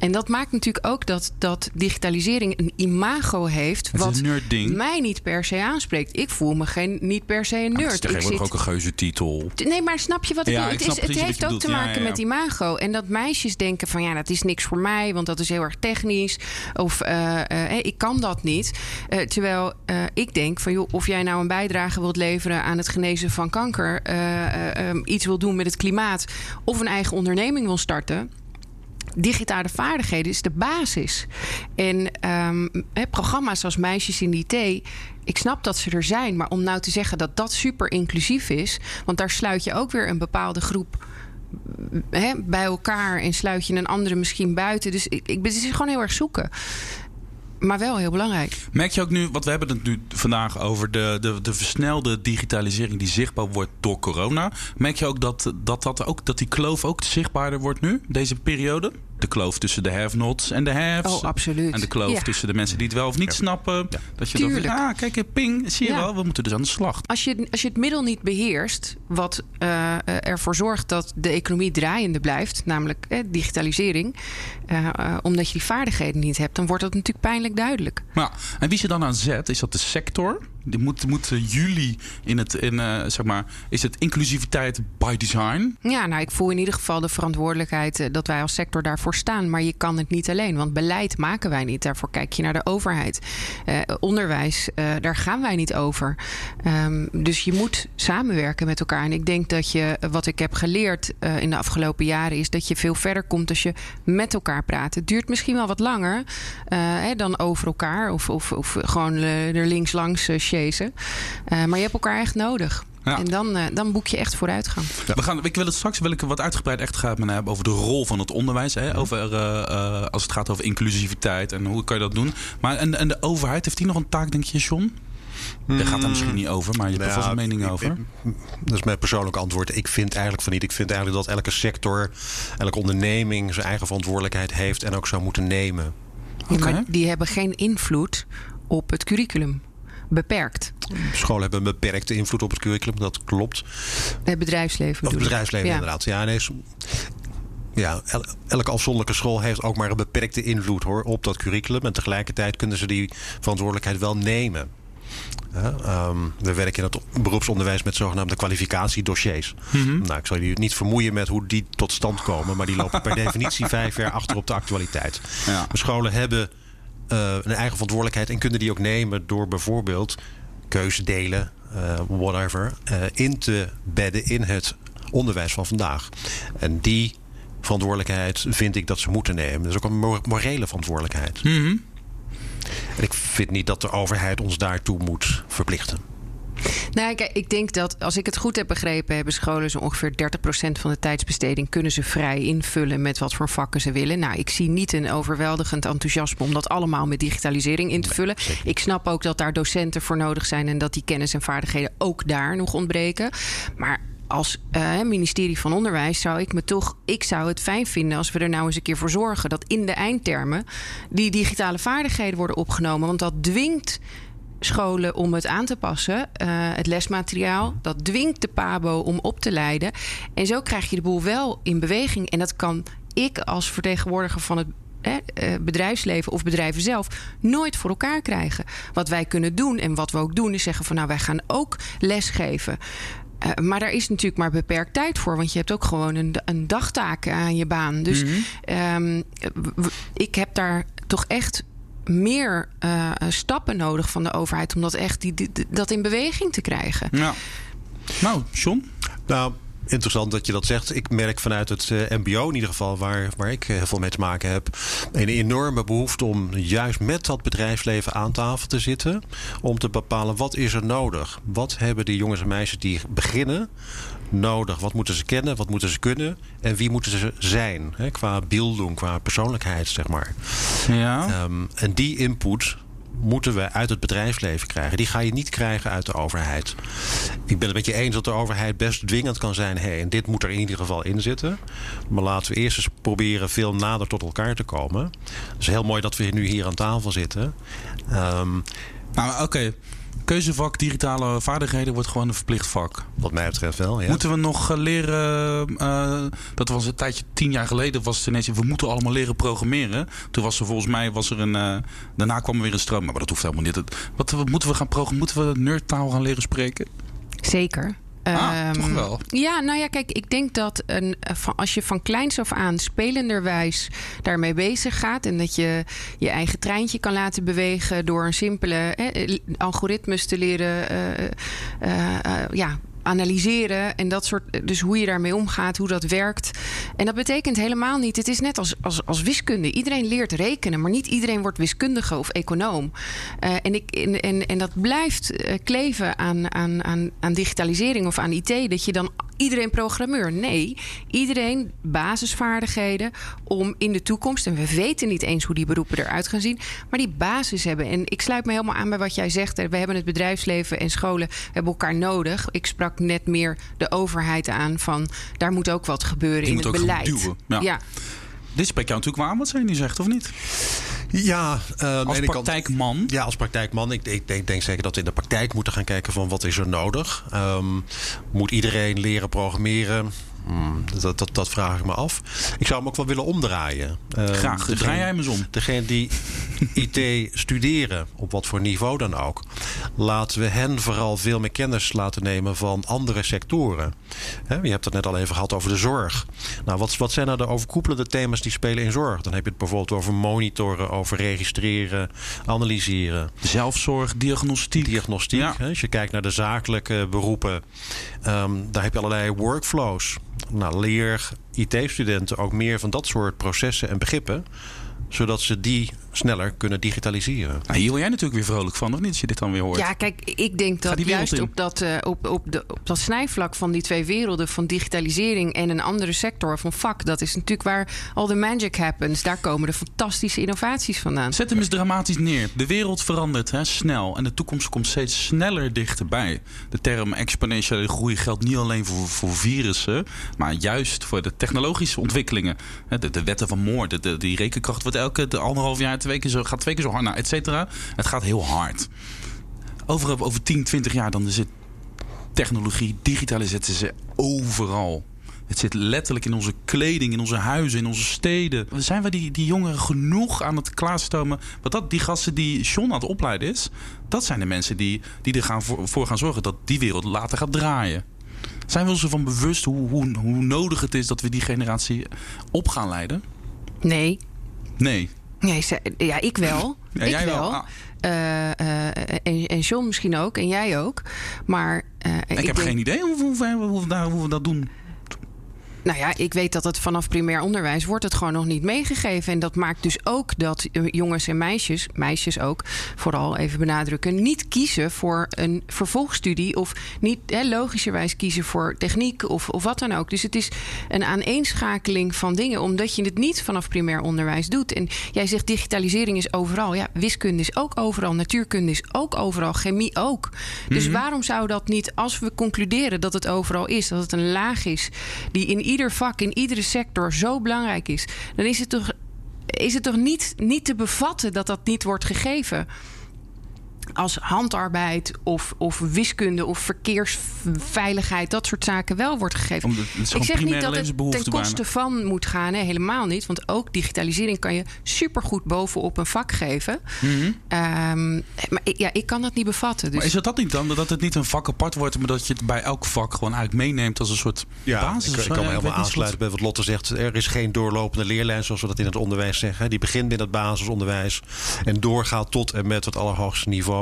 S1: En dat maakt natuurlijk ook dat, dat digitalisering een imago heeft.
S2: Het
S1: wat mij niet per se aanspreekt. Ik voel me geen, niet per se een
S2: Ja,
S1: nerd.
S2: het is ook een geuze titel.
S1: Nee, maar snap je wat ik
S2: Ja,
S1: bedoel?
S2: ik
S1: Het, is, het heeft ook te.
S2: Ja,
S1: maken
S2: ja, ja.
S1: met imago. En dat meisjes denken van ja, dat is niks voor mij, want dat is heel erg technisch. Of eh, eh, ik kan dat niet. Eh, terwijl eh, ik denk van joh, of jij nou een bijdrage wilt leveren aan het genezen van kanker, eh, eh, eh, iets wil doen met het klimaat, of een eigen onderneming wil starten digitale vaardigheden is de basis. En he, programma's als Meisjes in IT, ik snap dat ze er zijn, maar om nou te zeggen dat dat super inclusief is, want daar sluit je ook weer een bepaalde groep bij elkaar en sluit je een andere misschien buiten. Dus ik, ik, het is gewoon heel erg zoeken maar wel heel belangrijk.
S2: Merk je ook nu, wat we hebben het nu vandaag over de, de, de versnelde digitalisering die zichtbaar wordt door corona. Merk je ook dat, dat, dat, ook, dat die kloof ook zichtbaarder wordt nu, deze periode? de kloof tussen de have-nots en de haves.
S1: Oh, absoluut.
S2: En de kloof tussen de mensen die het wel of niet snappen. Dat je
S1: Tuurlijk.
S2: dan ah, kijk, ping, zie je wel, we moeten dus aan de slag.
S1: Als je, als je het middel niet beheerst, wat uh, ervoor zorgt dat de economie draaiende blijft, namelijk eh, digitalisering, uh, omdat je die vaardigheden niet hebt, dan wordt dat natuurlijk pijnlijk duidelijk.
S2: Nou, en wie ze dan aan zet, is dat de sector? Die moet, moeten jullie in het, in, uh, zeg maar, is het inclusiviteit by design?
S1: Ja, nou, ik voel in ieder geval de verantwoordelijkheid dat wij als sector daarvoor staan. Maar je kan het niet alleen, want beleid maken wij niet. Daarvoor kijk je naar de overheid. Uh, onderwijs, uh, daar gaan wij niet over. Um, dus je moet samenwerken met elkaar. En ik denk dat je, wat ik heb geleerd in de afgelopen jaren, is dat je veel verder komt als je met elkaar praat. Het duurt misschien wel wat langer hè, dan over elkaar of, of, of gewoon er links langs chasen. maar je hebt elkaar echt nodig. Ja. En dan, uh, dan boek je echt vooruitgang.
S2: Ja. We gaan, ik wil het straks wil ik wat uitgebreid echt gaan hebben over de rol van het onderwijs. Hè? Over, uh, uh, als het gaat over inclusiviteit en hoe kan je dat doen. Maar en, en de overheid, heeft die nog een taak, denk je, John? Je gaat daar misschien niet over, maar je hebt er vast een mening over.
S3: dat is mijn persoonlijke antwoord. Ik vind eigenlijk van niet. Ik vind eigenlijk dat elke sector, elke onderneming zijn eigen verantwoordelijkheid heeft en ook zou moeten nemen.
S1: Okay. Maar die hebben geen invloed op het curriculum beperkt.
S3: Scholen hebben een beperkte invloed op het curriculum, dat klopt.
S1: Het bedrijfsleven.
S3: Of het bedrijfsleven, ja. inderdaad. Ja, nee, ja, elke afzonderlijke school heeft ook maar een beperkte invloed hoor, op dat curriculum. En tegelijkertijd kunnen ze die verantwoordelijkheid wel nemen. Ja, um, we werken in het beroepsonderwijs met zogenaamde kwalificatiedossiers. Mm -hmm. Nou, ik zal jullie niet vermoeien met hoe die tot stand komen, maar die lopen per definitie vijf jaar achter op de actualiteit. Ja. Scholen hebben uh, een eigen verantwoordelijkheid en kunnen die ook nemen door bijvoorbeeld keuzedelen, uh, whatever, uh, in te bedden in het onderwijs van vandaag. En die verantwoordelijkheid vind ik dat ze moeten nemen. Dat is ook een morele verantwoordelijkheid.
S2: Mm -hmm.
S3: En ik vind niet dat de overheid ons daartoe moet verplichten.
S1: Nou, kijk, ik denk dat als ik het goed heb begrepen, hebben scholen zo ongeveer 30% van de tijdsbesteding kunnen ze vrij invullen met wat voor vakken ze willen. Nou, ik zie niet een overweldigend enthousiasme om dat allemaal met digitalisering in te vullen. ik snap ook dat daar docenten voor nodig zijn en dat die kennis en vaardigheden ook daar nog ontbreken. Maar als uh, ministerie van Onderwijs zou ik me toch, ik zou het fijn vinden als we er nou eens een keer voor zorgen dat in de eindtermen die digitale vaardigheden worden opgenomen. Want dat dwingt scholen om het aan te passen. Uh, het lesmateriaal. Dat dwingt de PABO om op te leiden. En zo krijg je de boel wel in beweging. En dat kan ik als vertegenwoordiger van het eh, bedrijfsleven of bedrijven zelf nooit voor elkaar krijgen. Wat wij kunnen doen en wat we ook doen, is zeggen van nou, wij gaan ook lesgeven. Uh, maar daar is natuurlijk maar beperkt tijd voor. Want je hebt ook gewoon een, een dagtaak aan je baan. Dus mm -hmm. um, ik heb daar toch echt meer uh, stappen nodig van de overheid om dat echt die, die, dat in beweging te krijgen.
S2: Ja. Nou, John?
S3: Nou, interessant dat je dat zegt. Ik merk vanuit het uh, MBO in ieder geval, waar, waar ik heel veel mee te maken heb, een enorme behoefte om juist met dat bedrijfsleven aan tafel te zitten. Om te bepalen wat is er nodig. Wat hebben die jongens en meisjes die beginnen nodig? Wat moeten ze kennen? Wat moeten ze kunnen? En wie moeten ze zijn? Hè, qua beelding, qua persoonlijkheid, zeg maar.
S2: Ja.
S3: Um, en die input moeten we uit het bedrijfsleven krijgen. Die ga je niet krijgen uit de overheid. Ik ben het met je eens dat de overheid best dwingend kan zijn. Hey, en dit moet er in ieder geval in zitten. Maar laten we eerst eens proberen veel nader tot elkaar te komen. Het is heel mooi dat we nu hier aan tafel zitten. Um,
S2: nou, oké. Keuzevak digitale vaardigheden wordt gewoon een verplicht vak.
S3: Wat mij betreft wel, ja.
S2: Moeten we nog leren... Uh, dat was een tijdje, tien jaar geleden, was het ineens... we moeten allemaal leren programmeren. Toen was er volgens mij, was er een... Uh, daarna kwam er weer een stroom, maar dat hoeft helemaal niet. Wat, wat moeten we gaan programmeren? Moeten we nerdtaal gaan leren spreken?
S1: Zeker.
S2: Ah, um, toch wel?
S1: Ja, nou ja, kijk, ik denk dat een, als je van kleins af aan spelenderwijs daarmee bezig gaat en dat je je eigen treintje kan laten bewegen door een simpele eh, algoritmes te leren uh, uh, ja, analyseren en dat soort. Dus hoe je daarmee omgaat, hoe dat werkt. En dat betekent helemaal niet. Het is net als, als, als wiskunde. Iedereen leert rekenen, maar niet iedereen wordt wiskundige of econoom. Uh, en, ik, en, en, en dat blijft kleven aan, aan, aan, aan digitalisering of aan IT. Dat je dan iedereen programmeur. Nee, iedereen basisvaardigheden om in de toekomst, en we weten niet eens hoe die beroepen eruit gaan zien, maar die basis hebben. En ik sluit me helemaal aan bij wat jij zegt. We hebben het bedrijfsleven en scholen we hebben elkaar nodig. Ik sprak net meer de overheid aan van daar moet ook wat gebeuren
S2: Die
S1: in het beleid.
S2: Ja. Dit spreekt jou natuurlijk waar, wat zij nu zegt, of niet?
S3: Ja, eh,
S2: Als
S3: kant-
S2: praktijkman.
S3: Ja, als praktijkman. Ik, ik denk, denk zeker dat we in de praktijk moeten gaan kijken van wat is er nodig. Ehm, moet iedereen leren programmeren? Hmm, dat, dat, dat vraag ik me af. Ik zou hem ook wel willen omdraaien. Ehm,
S2: Graag,
S3: degene-
S2: draai jij hem eens om.
S3: Degene die IT studeren, op wat voor niveau dan ook, laten we hen vooral veel meer kennis laten nemen van andere sectoren. Hè, je hebt het net al even gehad over de zorg. Nou, wat, wat zijn nou de overkoepelende thema's die spelen in zorg? Dan heb je het bijvoorbeeld over monitoren, over registreren, analyseren.
S2: Zelfzorg, diagnostiek.
S3: Diagnostiek.
S2: Ja.
S3: Als je kijkt naar de zakelijke beroepen, ehm, daar heb je allerlei workflows. Nou, leer IT-studenten ook meer van dat soort processen en begrippen, zodat ze die sneller kunnen digitaliseren.
S2: Nou, hier word jij natuurlijk weer vrolijk van, of niet? Als je dit dan weer hoort.
S1: Ja, kijk, ik denk dat juist
S2: in.
S1: op dat, eh, op, op, de, op dat snijvlak van die twee werelden, van digitalisering en een andere sector van vak, dat is natuurlijk waar al de magic happens. Daar komen de fantastische innovaties vandaan.
S2: Zet hem eens dramatisch neer. De wereld verandert hè, snel en de toekomst komt steeds sneller dichterbij. De term exponentiële groei geldt niet alleen voor, voor virussen, maar juist voor de technologische ontwikkelingen. Hè, De, de wetten van de, de- die rekenkracht wordt elke de anderhalf jaar twee keer zo, gaat twee keer zo hard, nou, et cetera. Het gaat heel hard. Over, over 10, 20 jaar dan zit technologie, digitalisatie ze overal. Het zit letterlijk in onze kleding, in onze huizen, in onze steden. Zijn we die, die jongeren genoeg aan het klaarstomen? Want dat, die gasten die John aan het opleiden is, dat zijn de mensen die, die er gaan voor, voor gaan zorgen dat die wereld later gaat draaien. Zijn we ons ervan bewust hoe, hoe, hoe nodig het is dat we die generatie op gaan leiden?
S1: Nee.
S2: Nee.
S1: Nee, ze- ja, ik wel.
S2: Ja,
S1: ik
S2: jij wel.
S1: wel. Eh, eh, en, en John misschien ook. En jij ook. Maar eh,
S2: Ik, heb
S1: denk-
S2: geen idee hoe, hoe, hoe, hoe we dat doen.
S1: Nou ja, ik weet dat het vanaf primair onderwijs wordt het gewoon nog niet meegegeven. En dat maakt dus ook dat eh, jongens en meisjes, meisjes ook, vooral even benadrukken, niet kiezen voor een vervolgstudie of niet hè, logischerwijs kiezen voor techniek of, of wat dan ook. Dus het is een aaneenschakeling van dingen, omdat je het niet vanaf primair onderwijs doet. En jij zegt digitalisering is overal. Ja, wiskunde is ook overal, natuurkunde is ook overal, chemie ook. Dus waarom zou dat niet, als we concluderen dat het overal is, dat het een laag is die in ieder vak, in iedere sector zo belangrijk is, dan is het toch, is het toch niet, niet te bevatten dat dat niet wordt gegeven? Als handarbeid of, of wiskunde of verkeersveiligheid, dat soort zaken wel wordt gegeven. Ik zeg niet dat het ten koste van moet gaan. Nee, helemaal niet. Want ook digitalisering kan je supergoed bovenop een vak geven. Ehm, maar ik- ja, ik kan dat niet bevatten. Dus
S2: Mhm. Maar is het dat niet dan? Dat het niet een vak apart wordt, maar dat je het bij elk vak gewoon eigenlijk meeneemt als een soort basis?
S3: ik, ik kan me
S2: Ja,
S3: helemaal aansluiten bij wat Lotte zegt. Er is geen doorlopende leerlijn, zoals we dat in het onderwijs zeggen. Die begint binnen het basisonderwijs en doorgaat tot en met het allerhoogste niveau.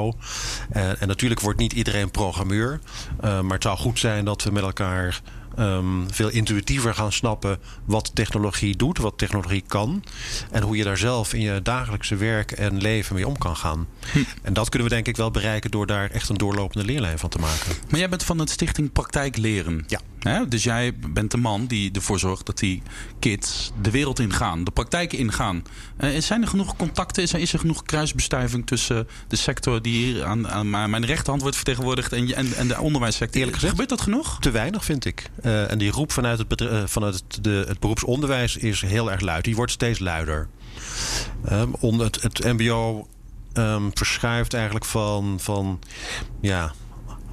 S3: En, en natuurlijk wordt niet iedereen programmeur. Eh, maar het zou goed zijn dat we met elkaar ehm, veel intuïtiever gaan snappen wat technologie doet, wat technologie kan. En hoe je daar zelf in je dagelijkse werk en leven mee om kan gaan.
S2: Hm.
S3: En dat kunnen we denk ik wel bereiken door daar echt een doorlopende leerlijn van te maken.
S2: Maar jij bent van het Stichting Praktijk Leren.
S3: Ja.
S2: Dus jij bent de man die ervoor zorgt dat die kids de wereld ingaan, de praktijk ingaan. Eh, zijn er genoeg contacten? Is er, is er genoeg kruisbestuiving tussen de sector die hier aan, aan mijn rechterhand wordt vertegenwoordigd en, en, en de onderwijssector?
S3: Eerlijk gezegd?
S2: Gebeurt dat genoeg?
S3: Te weinig, vind ik. Eh, en die roep vanuit, het, eh, vanuit het, de, het beroepsonderwijs is heel erg luid. Die wordt steeds luider. Ehm, on, het, het MBO ehm, verschuift eigenlijk van, van ja,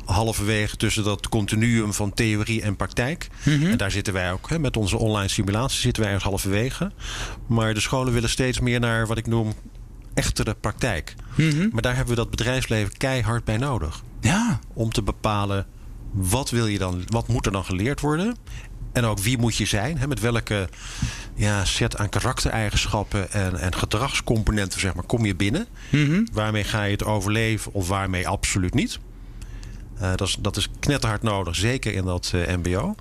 S3: halverwege tussen dat continuum van theorie en praktijk. En daar zitten wij ook. Hè, met onze online simulatie zitten wij ergens halverwege. Maar de scholen willen steeds meer naar wat ik noem echtere praktijk. Maar daar hebben we dat bedrijfsleven keihard bij nodig
S2: Ja.
S3: om te bepalen wat wil je dan, wat moet er dan geleerd worden. En ook wie moet je zijn? Hè? Met welke ja, set aan karaktereigenschappen en, en gedragscomponenten zeg maar, kom je binnen? Waarmee ga je het overleven of waarmee absoluut niet? Eh, dat, is, dat is knetterhard nodig, zeker in dat eh, MBO.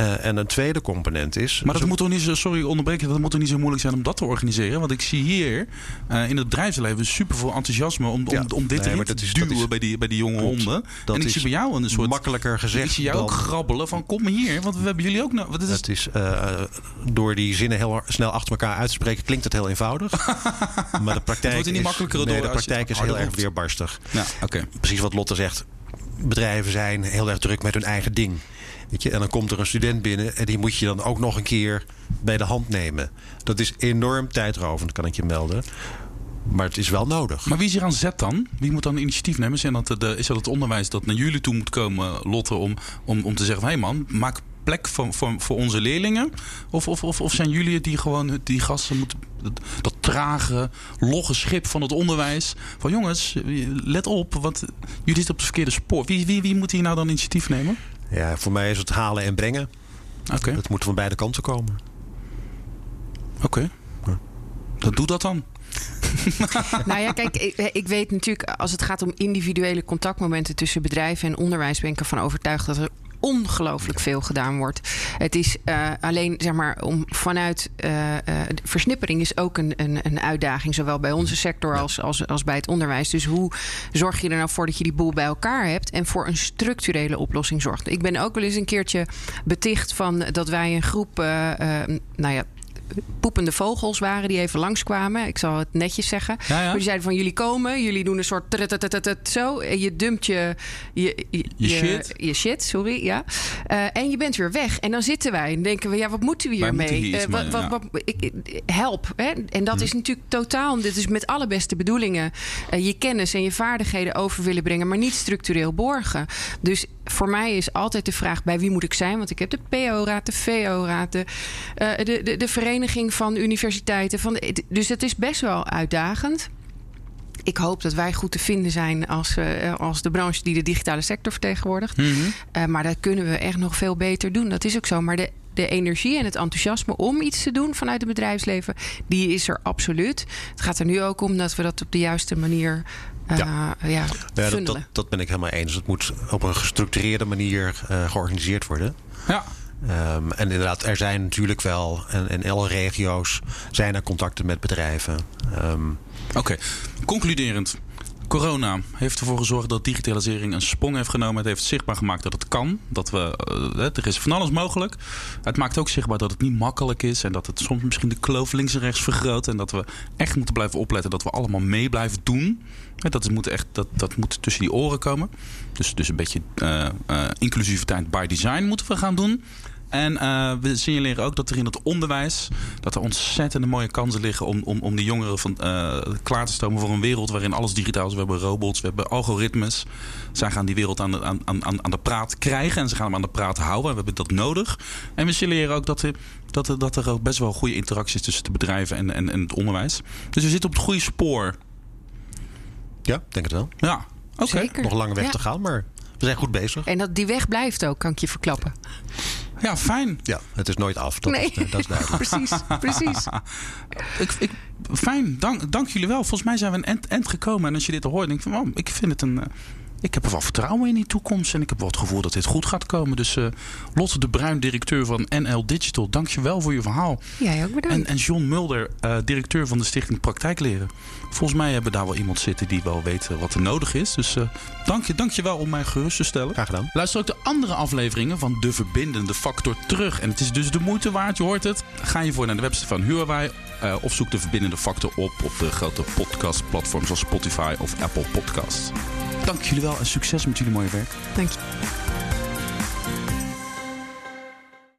S3: Uh, en een tweede component is.
S2: Maar dat moet toch niet zo, sorry onderbreken, dat moet toch niet zo moeilijk zijn om dat te organiseren? Want ik zie hier uh, in het bedrijfsleven super veel enthousiasme om, om, om dit nee, te is, duwen bij, die, bij die jonge klopt. honden. Dat en ik zie bij jou een soort.
S3: Makkelijker gezegd.
S2: Ik zie jou
S3: dan,
S2: ook grabbelen van kom maar hier, want we hebben jullie ook nog. Wat
S3: is het is uh, door die zinnen heel snel achter elkaar uit te spreken, klinkt het heel eenvoudig. maar de praktijk,
S2: niet makkelijker
S3: is,
S2: nee,
S3: de praktijk is heel erg weerbarstig.
S2: Ja, okay.
S3: Precies wat Lotte zegt. Bedrijven zijn heel erg druk met hun eigen ding. En dan komt er een student binnen en die moet je dan ook nog een keer bij de hand nemen. Dat is enorm tijdrovend, kan ik je melden. Maar het is wel nodig.
S2: Maar wie is hier aan zet dan? Wie moet dan initiatief nemen? Is dat, de, is dat het onderwijs dat naar jullie toe moet komen, Lotte, om, om, om te zeggen: hé hey man, maak plek voor, voor, voor onze leerlingen? Of, of, of, of zijn jullie het die gewoon die gasten moeten. Dat, dat, trage, logge schip van het onderwijs. Van jongens, let op, want jullie zitten op het verkeerde spoor. Wie, wie, wie moet hier nou dan initiatief nemen?
S3: Ja, voor mij is het halen en brengen.
S2: Oké. Okay.
S3: Het moet van beide kanten komen.
S2: Oké. Okay. Ja. Dat doe dat dan.
S1: nou ja, kijk, ik, ik, weet natuurlijk, als het gaat om individuele contactmomenten tussen bedrijven en onderwijs, ben ik ervan overtuigd dat er ongelooflijk veel gedaan wordt. Het is uh, alleen, zeg maar, om vanuit uh, uh, versnippering is ook een, een, een, uitdaging, zowel bij onze sector als, als, als bij het onderwijs. Dus hoe zorg je er nou voor dat je die boel bij elkaar hebt en voor een structurele oplossing zorgt? Ik ben ook wel eens een keertje beticht van dat wij een groep, nou ja, poepende vogels waren die even langskwamen. Ik zal het netjes zeggen.
S2: Ja, ja. Maar
S1: die zeiden van jullie komen, jullie doen een soort zo. En je dumpt je, je,
S2: je, je shit.
S1: Je shit, sorry. Ja. Uh, en je bent weer weg. En dan zitten wij en denken we, ja, wat moeten we hiermee?
S2: Uh,
S1: wat, wat, wat, ik, help. Hè? En dat hm. is natuurlijk totaal, dit is met alle beste bedoelingen, uh, je kennis en je vaardigheden over willen brengen, maar niet structureel borgen. Dus voor mij is altijd de vraag bij wie moet ik zijn? Want ik heb de PO-raad, de VO-raad, de, de, de, de vereniging vereniging van universiteiten. Van dus het is best wel uitdagend. Ik hoop dat wij goed te vinden zijn als, uh, als de branche die de digitale sector vertegenwoordigt.
S2: Mm
S1: uh, maar dat kunnen we echt nog veel beter doen. Dat is ook zo. Maar de, de energie en het enthousiasme om iets te doen vanuit het bedrijfsleven, die is er absoluut. Het gaat er nu ook om dat we dat op de juiste manier uh, ja. ja,
S3: dat, dat, ben ik helemaal eens. Het moet op een gestructureerde manier georganiseerd worden.
S2: Ja.
S3: Um, en inderdaad, er zijn natuurlijk wel, en in alle regio's zijn er contacten met bedrijven. Um,
S2: Oké, concluderend. Corona heeft ervoor gezorgd dat digitalisering een sprong heeft genomen. Het heeft zichtbaar gemaakt dat het kan. Dat we, uh, er is van alles mogelijk. Het maakt ook zichtbaar dat het niet makkelijk is. En dat het soms misschien de kloof links en rechts vergroot. En dat we echt moeten blijven opletten dat we allemaal mee blijven doen. Dat, moet echt, dat, dat moet tussen die oren komen. Dus, dus een beetje uh, uh, inclusiviteit by design moeten we gaan doen. En uh, we signaleren ook dat er in het onderwijs dat er ontzettende mooie kansen liggen om, om, om die jongeren van, uh, klaar te stomen voor een wereld waarin alles digitaal is. We hebben robots, we hebben algoritmes. Zij gaan die wereld aan de, aan, aan, aan de praat krijgen en ze gaan hem aan de praat houden. We hebben dat nodig. En we signaleren ook dat er, dat er, dat er ook best wel goede interactie is tussen de bedrijven en, en, en het onderwijs. Dus we zitten op het goede spoor.
S3: Ja, denk het wel.
S2: Ja, oké. Okay.
S3: Nog een lange weg ja. te gaan, maar we zijn goed bezig.
S1: En dat die weg blijft ook, kan ik je verklappen.
S2: Ja, fijn.
S3: Ja, het is nooit af. Dat,
S1: nee.
S3: is, dat is duidelijk.
S1: precies, precies.
S2: ik, ik, fijn, dank, dank jullie wel. Volgens mij zijn we een end, end gekomen. En als je dit hoort, denk ik van, oh, ik vind het een... Ik heb er wel vertrouwen in die toekomst. En ik heb wel het gevoel dat dit goed gaat komen. Dus uh, Lotte de Bruin, directeur van NL Digital. Dank je wel voor je verhaal.
S1: Jij ook bedankt.
S2: En, en John Mulder, uh, directeur van de Stichting Praktijkleren. Volgens mij hebben daar wel iemand zitten die wel weet wat er nodig is. Dus uh, dank, je, dank je wel om mij gerust te stellen.
S3: Graag gedaan.
S2: Luister ook de andere afleveringen van De Verbindende Factor terug. En het is dus de moeite waard, je hoort het. Ga je voor naar de website van Huawei. Uh, of zoek de verbindende factor op op de grote podcastplatforms zoals Spotify of Apple Podcasts. Dank jullie wel en succes met jullie mooie werk.
S1: Dank je.